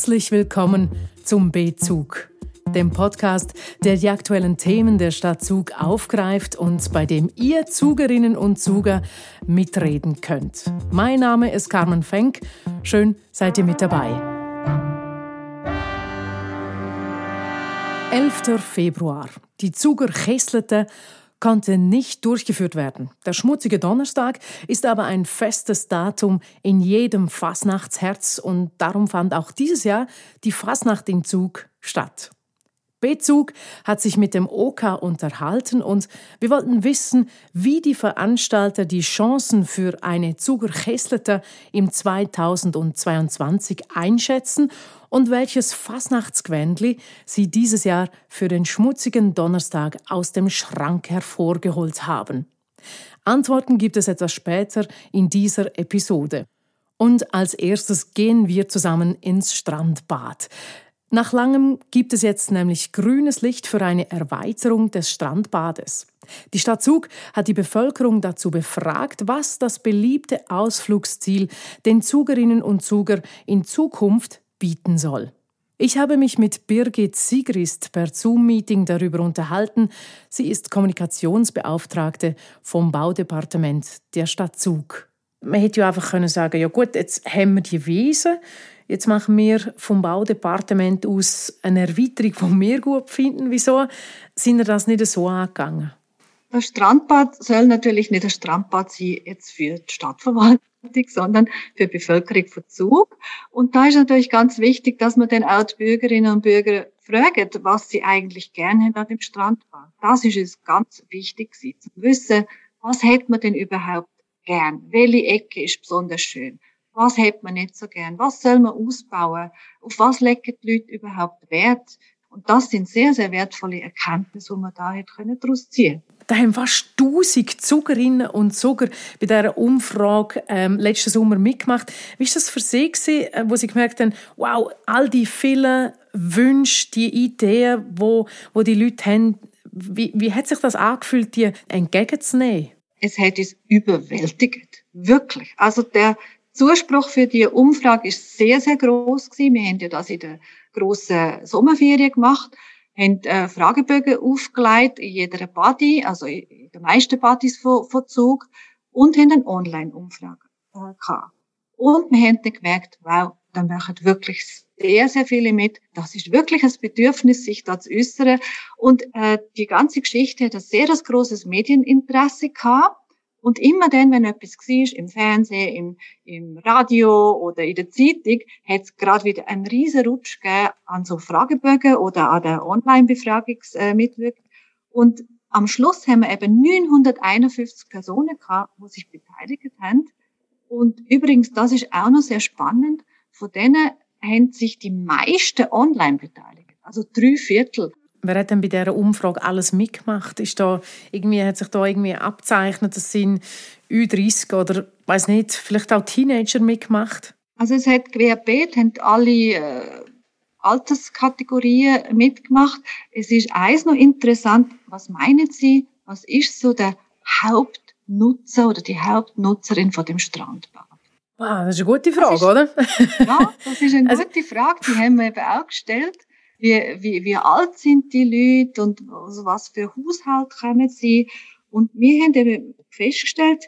Herzlich willkommen zum B-Zug, dem Podcast, der die aktuellen Themen der Stadt Zug aufgreift und bei dem ihr Zugerinnen und Zuger mitreden könnt. Mein Name ist Carmen Fenk. Schön, seid ihr mit dabei. 11. Februar. Die Zuger kesselten konnte nicht durchgeführt werden. Der schmutzige Donnerstag ist aber ein festes Datum in jedem Fasnachtsherz und darum fand auch dieses Jahr die Fasnacht im Zug statt. B-Zug hat sich mit dem OK unterhalten und wir wollten wissen, wie die Veranstalter die Chancen für eine Zuger Chesleter im 2022 einschätzen und welches Fasnachtsgwändli sie dieses Jahr für den schmutzigen Donnerstag aus dem Schrank hervorgeholt haben. Antworten gibt es etwas später in dieser Episode. Und als erstes gehen wir zusammen ins Strandbad. Nach langem gibt es jetzt nämlich grünes Licht für eine Erweiterung des Strandbades. Die Stadt Zug hat die Bevölkerung dazu befragt, was das beliebte Ausflugsziel den Zugerinnen und Zuger in Zukunft bieten soll. Ich habe mich mit Birgit Sigrist per Zoom-Meeting darüber unterhalten. Sie ist Kommunikationsbeauftragte vom Baudepartement der Stadt Zug. Man hätte ja einfach können sagen, ja gut, jetzt haben wir die Wiese, jetzt machen wir vom Baudepartement aus eine Erweiterung, die wir gut finden. Wieso sind wir das nicht so angegangen? Das Strandbad soll natürlich nicht ein Strandbad sein jetzt für die Stadtverwaltung, sondern für die Bevölkerung von Zug. Und da ist natürlich ganz wichtig, dass man dann auch die Bürgerinnen und Bürger fragt, was sie eigentlich gerne haben an dem Strandbad. Das ist es ganz wichtig, sie zu wissen, was hätte man denn überhaupt gern? Welche Ecke ist besonders schön? Was hätte man nicht so gern? Was soll man ausbauen? Auf was legen die Leute überhaupt Wert? Und das sind sehr, sehr wertvolle Erkenntnisse, die man da daraus ziehen können. Da haben fast 1000 Zugerinnen und Zuger bei dieser Umfrage ähm, letzten Sommer mitgemacht. Wie war das für Sie, gewesen, äh, wo Sie gemerkt haben, wow, all die vielen Wünsche, die Ideen, wo, wo die Leute haben, wie, wie hat sich das angefühlt, die entgegenzunehmen? Es hat uns überwältigt. Wirklich. Also der Zuspruch für die Umfrage ist sehr, sehr groß gewesen. Wir haben ja das in der grossen Sommerferien gemacht haben äh, Fragebögen aufgelegt in jeder Party, also in den meisten Partys von, von Zug, und haben eine Online-Umfrage äh, gehabt. Und wir haben dann gemerkt, wow, da machen wirklich sehr, sehr viele mit. Das ist wirklich ein Bedürfnis, sich da zu äußern. Und äh, die ganze Geschichte hat ein sehr großes Medieninteresse gehabt. Und immer dann, wenn etwas war, im Fernsehen, im, im Radio oder in der Zeitung, hat es gerade wieder einen riesen Rutsch gegeben an so Fragebögen oder an der Online-Befragungsmitwirkung. Und am Schluss haben wir eben 951 Personen gehabt, die sich beteiligt haben. Und übrigens, das ist auch noch sehr spannend, von denen haben sich die meisten online beteiligt. Also drei Viertel. Wer hat denn bei dieser Umfrage alles mitgemacht? Ist da irgendwie, hat sich da irgendwie abzeichnet, dass sind Ü30 oder weiß nicht, vielleicht auch Teenager mitgemacht? Also es hat querbeet, haben alle äh, Alterskategorien mitgemacht. Es ist eins noch interessant, was meinen Sie, was ist so der Hauptnutzer oder die Hauptnutzerin von dem Strandbad? Wow, das ist eine gute Frage, ist, oder? ja, das ist eine also, gute Frage, die haben wir eben auch gestellt wie, wie, wie alt sind die Leute und also was für Haushalt kommen sie. Und wir haben eben festgestellt,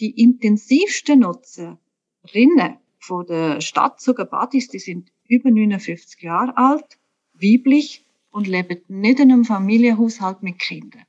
die intensivsten Nutzerinnen von der Stadt sogar Badis, die sind über 59 Jahre alt, weiblich und leben nicht in einem Familienhaushalt mit Kindern.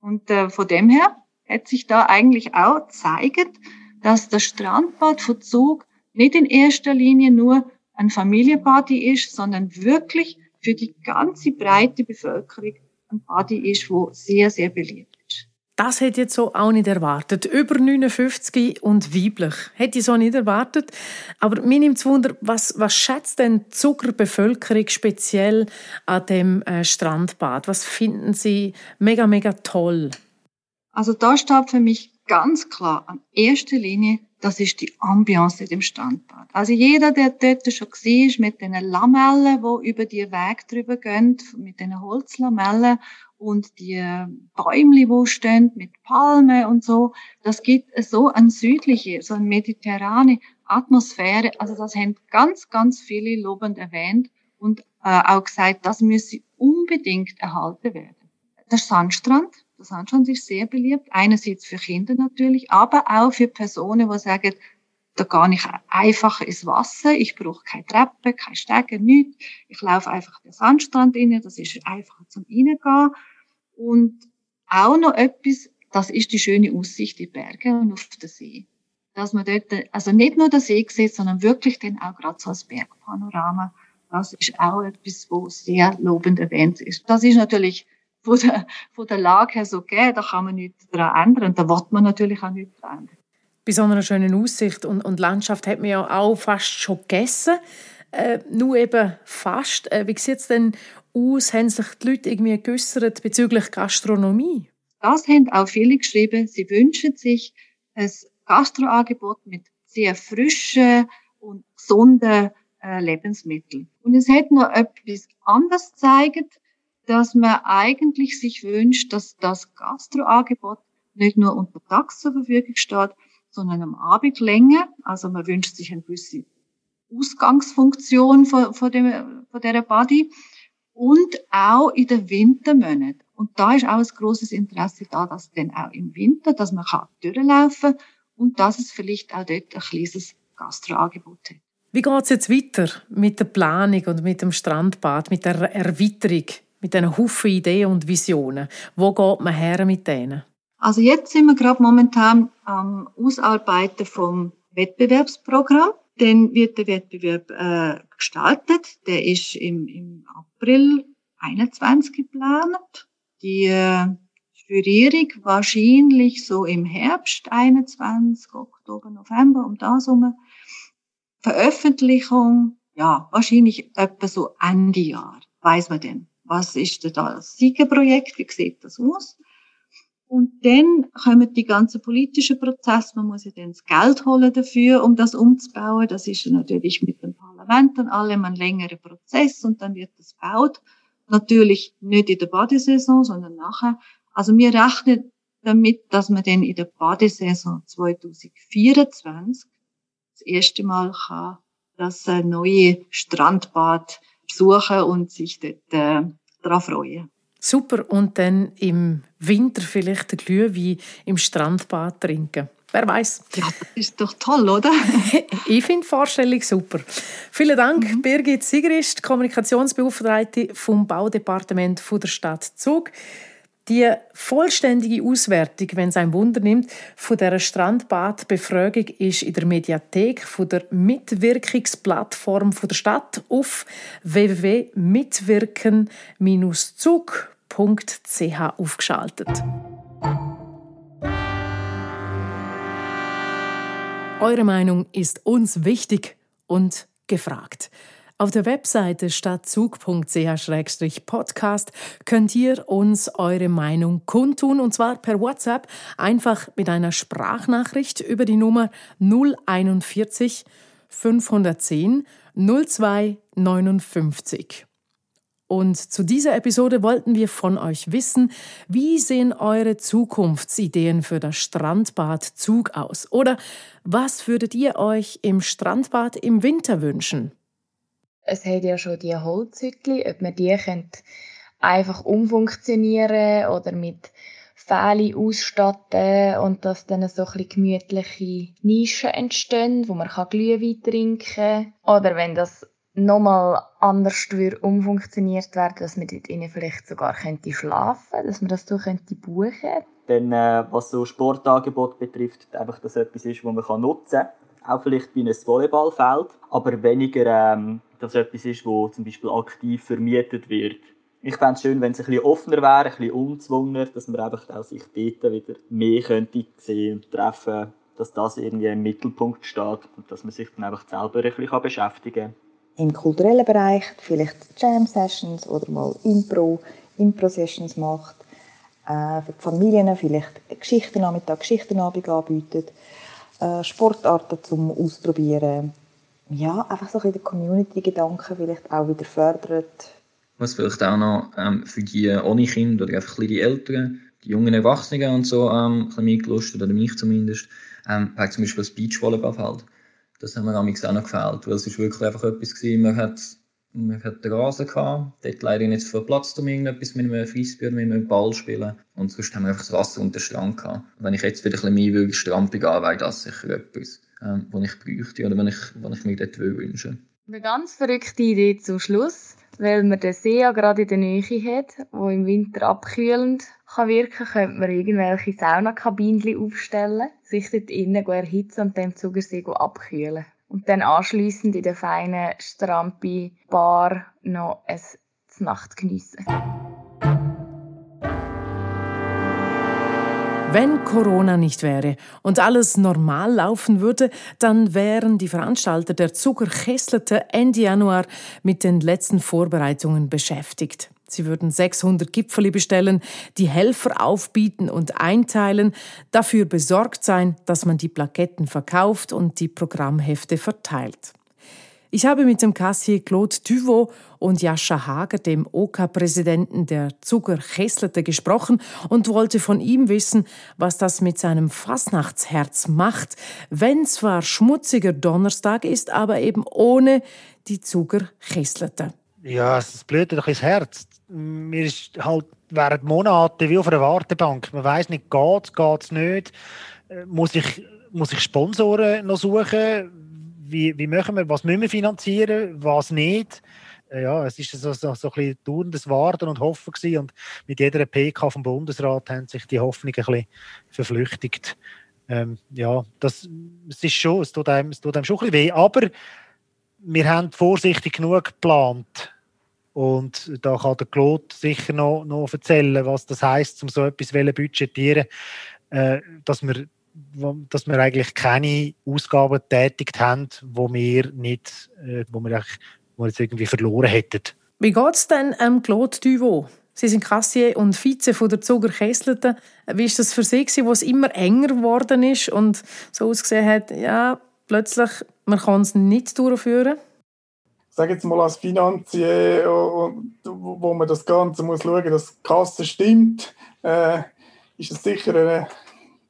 Und äh, von dem her hat sich da eigentlich auch gezeigt, dass das Strandbad von Zug nicht in erster Linie nur ein Familienparty ist, sondern wirklich für die ganze breite Bevölkerung ein Body ist, wo sehr, sehr beliebt ist. Das hätte ich jetzt so auch nicht erwartet. Über 59 und weiblich. Hätte ich so nicht erwartet. Aber mir nimmt es Wunder, was, was schätzt denn die Zuckerbevölkerung speziell an dem äh, Strandbad? Was finden sie mega, mega toll? Also da steht für mich ganz klar an erster Linie das ist die Ambiance im Standbad. Also jeder, der dort schon war, mit den Lamellen, die über die Weg drüber gehen, mit den Holzlamellen und die Bäume, die stehen, mit Palmen und so, das gibt so ein südliche, so ein mediterrane Atmosphäre, also das haben ganz, ganz viele lobend erwähnt und äh, auch gesagt, das müsse unbedingt erhalten werden. Der Sandstrand, der Sandstrand ist sehr beliebt, einerseits für Kinder natürlich, aber auch für Personen, die sagen, da gehe ich einfach ins Wasser, ich brauche keine Treppe, keine Stege, nichts. Ich laufe einfach den Sandstrand rein, das ist einfacher zum Reingehen. Und auch noch etwas, das ist die schöne Aussicht in Berge und auf den See. Dass man dort, also nicht nur den See sieht, sondern wirklich dann auch gerade so als Bergpanorama. Das ist auch etwas, wo sehr lobend erwähnt ist. Das ist natürlich von der, von der Lage her so gegeben, da kann man nichts daran ändern. Da wird man natürlich auch nichts daran ändern. Bei so einer schönen Aussicht und, und Landschaft hat man ja auch fast schon gegessen. Äh, nur eben fast. Äh, wie sieht es denn aus? Haben sich die Leute irgendwie geäussert bezüglich Gastronomie? Das haben auch viele geschrieben. Sie wünschen sich ein Gastroangebot mit sehr frischen und gesunden äh, Lebensmitteln. Und es hat noch etwas anderes gezeigt, dass man eigentlich sich wünscht, dass das Gastroangebot nicht nur unter Tags zur Verfügung steht, sondern am Abend länger. Also man wünscht sich eine gewisse Ausgangsfunktion von, von, dem, von dieser Body und auch in den Wintermonaten. Und da ist auch ein großes Interesse da, dass dann auch im Winter, dass man kann durchlaufen und dass es vielleicht auch dort ein kleines Gastroangebot hat. Wie geht es jetzt weiter mit der Planung und mit dem Strandbad, mit der Erweiterung, mit diesen Haufen Ideen und Visionen? Wo geht man her mit denen? Also jetzt sind wir gerade momentan am Ausarbeiten vom Wettbewerbsprogramm. Dann wird der Wettbewerb äh, gestartet. Der ist im, im April 21 geplant. Die äh, Jurierung wahrscheinlich so im Herbst 21, Oktober, November, um das herum. Veröffentlichung, ja, wahrscheinlich etwa so Ende Jahr. Weiß man denn, was ist denn da das Siegerprojekt? Wie sieht das aus? Und dann kommen die ganzen politischen Prozesse. Man muss ja dann das Geld holen dafür, um das umzubauen. Das ist natürlich mit dem Parlament dann allem ein längerer Prozess und dann wird das gebaut. Natürlich nicht in der Badesaison, sondern nachher. Also wir rechnen damit, dass man dann in der Badesaison 2024 das erste Mal kann das neue Strandbad besuchen und sich dort äh, daran freuen. Super. Und dann im Winter vielleicht ein Glühwein im Strandbad trinken. Wer weiß? Ja, das ist doch toll, oder? ich finde die Vorstellung super. Vielen Dank, mhm. Birgit Sigrist, Kommunikationsbeauftragte vom Baudepartement der Stadt Zug. Die vollständige Auswertung, wenn es ein Wunder nimmt, von der Strandbadbefragung ist in der Mediathek von der Mitwirkungsplattform der Stadt auf www.mitwirken-zug.ch aufgeschaltet. Eure Meinung ist uns wichtig und gefragt. Auf der Webseite stadtzug.ch-podcast könnt ihr uns eure Meinung kundtun und zwar per WhatsApp einfach mit einer Sprachnachricht über die Nummer 041 510 0259. Und zu dieser Episode wollten wir von euch wissen, wie sehen eure Zukunftsideen für das Strandbad Zug aus? Oder was würdet ihr euch im Strandbad im Winter wünschen? Es hat ja schon die Holzhütchen, ob man die einfach umfunktionieren oder mit Pfähle ausstatten und dass dann so ein gemütliche Nischen entstehen, wo man Glühwein trinken kann. Oder wenn das nochmal anders umfunktioniert werden, dass man dort innen vielleicht sogar könnte schlafen, dass man das so könnte buchen. Dann, äh, was so Sportangebot betrifft, einfach, dass etwas ist, das man nutzen kann. Auch vielleicht bei einem Volleyballfeld, aber weniger, ähm, dass etwas ist, wo zum Beispiel aktiv vermietet wird. Ich fände es schön, wenn es ein bisschen offener wäre, ein bisschen unzwungener, dass man einfach auch sich dort wieder mehr könnte sehen und treffen, dass das irgendwie im Mittelpunkt steht und dass man sich dann einfach selber ein bisschen beschäftigen kann im kulturellen Bereich vielleicht Jam-Sessions oder mal Impro, Impro-Sessions macht. Äh, für die Familien vielleicht Geschichtennachmittag, Geschichtenabend anbietet. Äh, Sportarten zum Ausprobieren. Ja, einfach so ein den Community-Gedanken vielleicht auch wieder fördert. Was vielleicht auch noch ähm, für die ohne Kinder oder einfach die Eltern, die jungen Erwachsenen und so ähm, ein mitgelustet, oder mich zumindest, ähm, zum Beispiel das Beachvolleyballfeld Das haben mir auch noch gefällt, weil es ist wirklich einfach etwas gewesen, man hat man hat den Rasen gehabt, dort leider nicht so viel Platz, um irgendetwas mit einem Frisbee oder mit einem Ball zu spielen. Und sonst haben wir einfach das Wasser und den Strand gehabt. wenn ich jetzt wieder ein bisschen mehr würde, begehen, wäre das sicher etwas, ähm, was ich bräuchte oder was ich, was ich mir dort wünsche. Eine ganz verrückte Idee zum Schluss, weil man den See ja gerade in der Nähe hat, wo im Winter abkühlend kann wirken, könnte man irgendwelche Saunakabinen aufstellen, sich dort innen erhitzen und dann im Zugersee abkühlen und dann anschließend in der feinen Strampi-Bar noch eine Nacht geniessen. Wenn Corona nicht wäre und alles normal laufen würde, dann wären die Veranstalter der Zuckerkesselte Ende Januar mit den letzten Vorbereitungen beschäftigt. Sie würden 600 Gipfeli bestellen, die Helfer aufbieten und einteilen, dafür besorgt sein, dass man die Plaketten verkauft und die Programmhefte verteilt. Ich habe mit dem Kassier Claude Duvaux und Jascha Hager, dem OK-Präsidenten der Zucker Chesslete, gesprochen und wollte von ihm wissen, was das mit seinem Fastnachtsherz macht, wenn zwar schmutziger Donnerstag ist, aber eben ohne die Zucker Chesslete. Ja, es blüht ein ins Herz mir ist halt während Monaten wie auf einer Wartebank. Man weiß nicht, geht es, nicht. Äh, muss ich, muss ich Sponsoren noch suchen? Wie, wie machen wir, was müssen wir finanzieren, was nicht? Äh, ja, es ist so, so, so ein bisschen dauerndes Warten und Hoffen gewesen. und mit jeder PK vom Bundesrat haben sich die Hoffnungen ein bisschen verflüchtigt. Ähm, ja, das, es ist schon, es tut, einem, es tut einem schon ein bisschen weh, aber wir haben vorsichtig genug geplant und da kann der Claude sicher noch, noch erzählen, was das heisst, um so etwas zu budgetieren, äh, dass, wir, dass wir eigentlich keine Ausgaben tätigt haben, wo wir nicht, äh, wo wir, wo wir jetzt irgendwie verloren hätten. Wie geht es denn ähm, Claude Duvaux? Sie sind Kassier und Vize von der Zuger Kesselten. Wie ist das für Sie, wo es immer enger geworden ist und so ausgesehen hat, ja, plötzlich, man kann es nicht durchführen? sage jetzt mal als Finanzier, wo man das Ganze muss schauen, dass die Kasse stimmt, äh, ist es sicher eine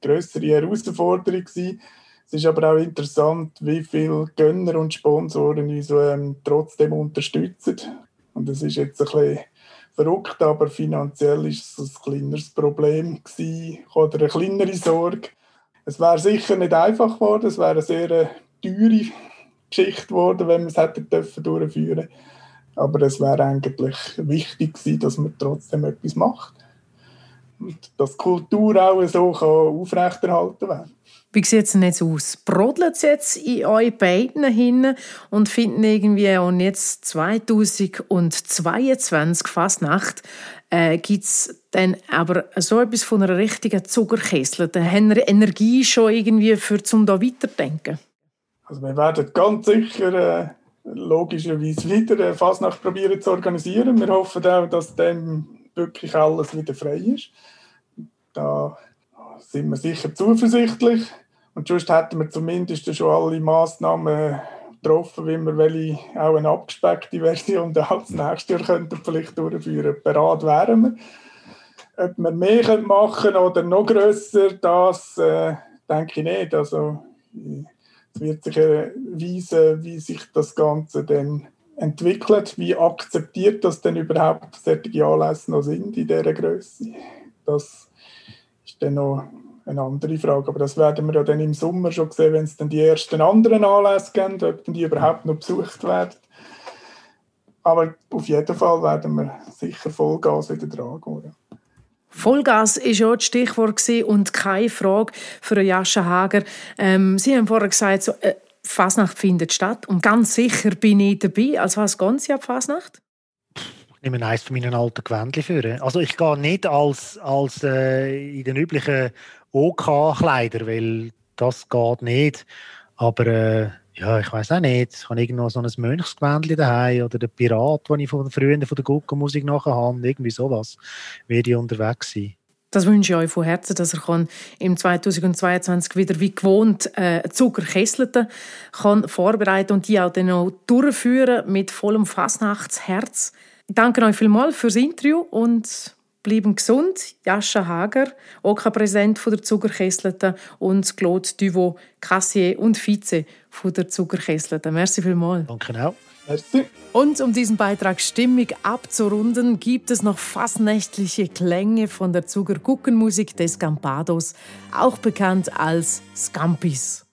größere Herausforderung gewesen. Es ist aber auch interessant, wie viele Gönner und Sponsoren uns ähm, trotzdem unterstützen. Und das ist jetzt ein bisschen verrückt, aber finanziell ist es ein kleineres Problem gewesen, oder eine kleinere Sorge. Es wäre sicher nicht einfach geworden, es wäre eine sehr äh, teure Geschichte geworden, wenn wir es hätten dürfen durchführen Aber es wäre eigentlich wichtig gewesen, dass man trotzdem etwas macht. Dass die Kultur auch so kann aufrechterhalten werden Wie sieht es denn jetzt aus? Brodelt es jetzt in euch beiden hin und finden irgendwie, und jetzt 2022 fast Nacht, äh, gibt es dann aber so etwas von einer richtigen Zuckerkessel? Da haben wir Energie schon irgendwie für zum da weiterdenken? Also wir werden ganz sicher äh, logischerweise wieder eine Fasnacht probieren zu organisieren. Wir hoffen auch, dass dann wirklich alles wieder frei ist. Da sind wir sicher zuversichtlich. Und sonst hätten wir zumindest schon alle Massnahmen getroffen, wie wir welche auch eine abgespeckte Version als nächstes Jahr könnten vielleicht durchführen. Bereit wären wir. Ob wir mehr machen können oder noch grösser, das äh, denke ich nicht. Also, es wird sich erweisen, wie sich das Ganze dann entwickelt, wie akzeptiert das denn überhaupt solche Anlässe noch sind in dieser Größe. Das ist dann noch eine andere Frage. Aber das werden wir ja dann im Sommer schon sehen, wenn es dann die ersten anderen Anlässe gibt, ob die überhaupt noch besucht werden. Aber auf jeden Fall werden wir sicher Vollgas wieder dran gehen. Vollgas war ja das Stichwort und keine Frage für Jascha Hager. Ähm, Sie haben vorher gesagt, so, äh, Fasnacht findet statt und ganz sicher bin ich dabei. Als was Sie ab Fasnacht? Ich nehme eines von meinen alten Gewändchen für. Also ich gehe nicht als, als äh, in den üblichen OK-Kleider, weil das geht nicht. Aber äh, ja, ich weiß auch nicht. Ich habe irgendwo so ein Mönchsgewändchen daheim oder der Pirat, den ich von früher von der Guckenmusik nachher habe. Irgendwie sowas. Werde ich unterwegs sein. Das wünsche ich euch von Herzen, dass er im 2022 wieder wie gewohnt äh, Zuckerkesselte kann vorbereiten und die auch dann auch durchführen mit vollem Fastnachtsherz. Ich danke euch vielmals fürs Interview und Bleiben gesund. Jascha Hager, OK-Präsident OK der Zuckerkesselten und Claude Duvaux, Kassier und Vize von der Zuckerkesselten. Merci vielmals. Danke auch. Merci. Und um diesen Beitrag stimmig abzurunden, gibt es noch fast nächtliche Klänge von der Zuckerguckenmusik des Gampados, auch bekannt als Scampis.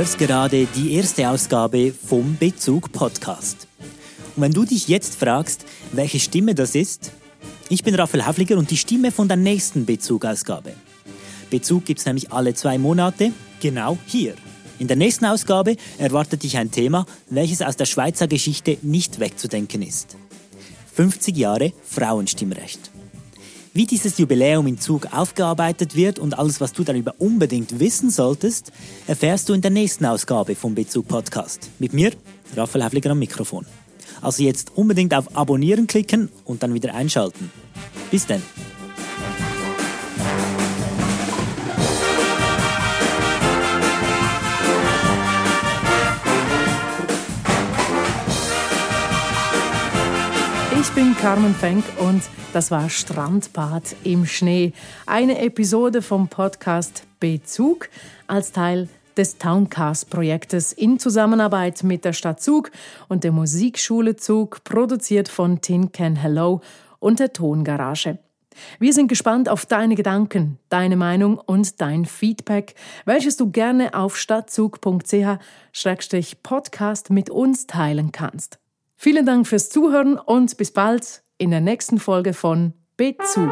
Hörst gerade die erste Ausgabe vom Bezug Podcast. Und wenn du dich jetzt fragst, welche Stimme das ist, ich bin Raphael Havliger und die Stimme von der nächsten Bezug-Ausgabe. Bezug gibt es nämlich alle zwei Monate, genau hier. In der nächsten Ausgabe erwartet dich ein Thema, welches aus der Schweizer Geschichte nicht wegzudenken ist. 50 Jahre Frauenstimmrecht. Wie dieses Jubiläum in Zug aufgearbeitet wird und alles, was du darüber unbedingt wissen solltest, erfährst du in der nächsten Ausgabe vom Bezug Podcast. Mit mir, Raphael Havliger am Mikrofon. Also jetzt unbedingt auf Abonnieren klicken und dann wieder einschalten. Bis dann. Carmen Fenk und das war Strandbad im Schnee. Eine Episode vom Podcast Bezug als Teil des Towncast-Projektes in Zusammenarbeit mit der Stadt Zug und der Musikschule Zug, produziert von Tin Can Hello und der Tongarage. Wir sind gespannt auf deine Gedanken, deine Meinung und dein Feedback, welches du gerne auf stadtzug.ch-podcast mit uns teilen kannst. Vielen Dank fürs Zuhören und bis bald in der nächsten Folge von Bezug.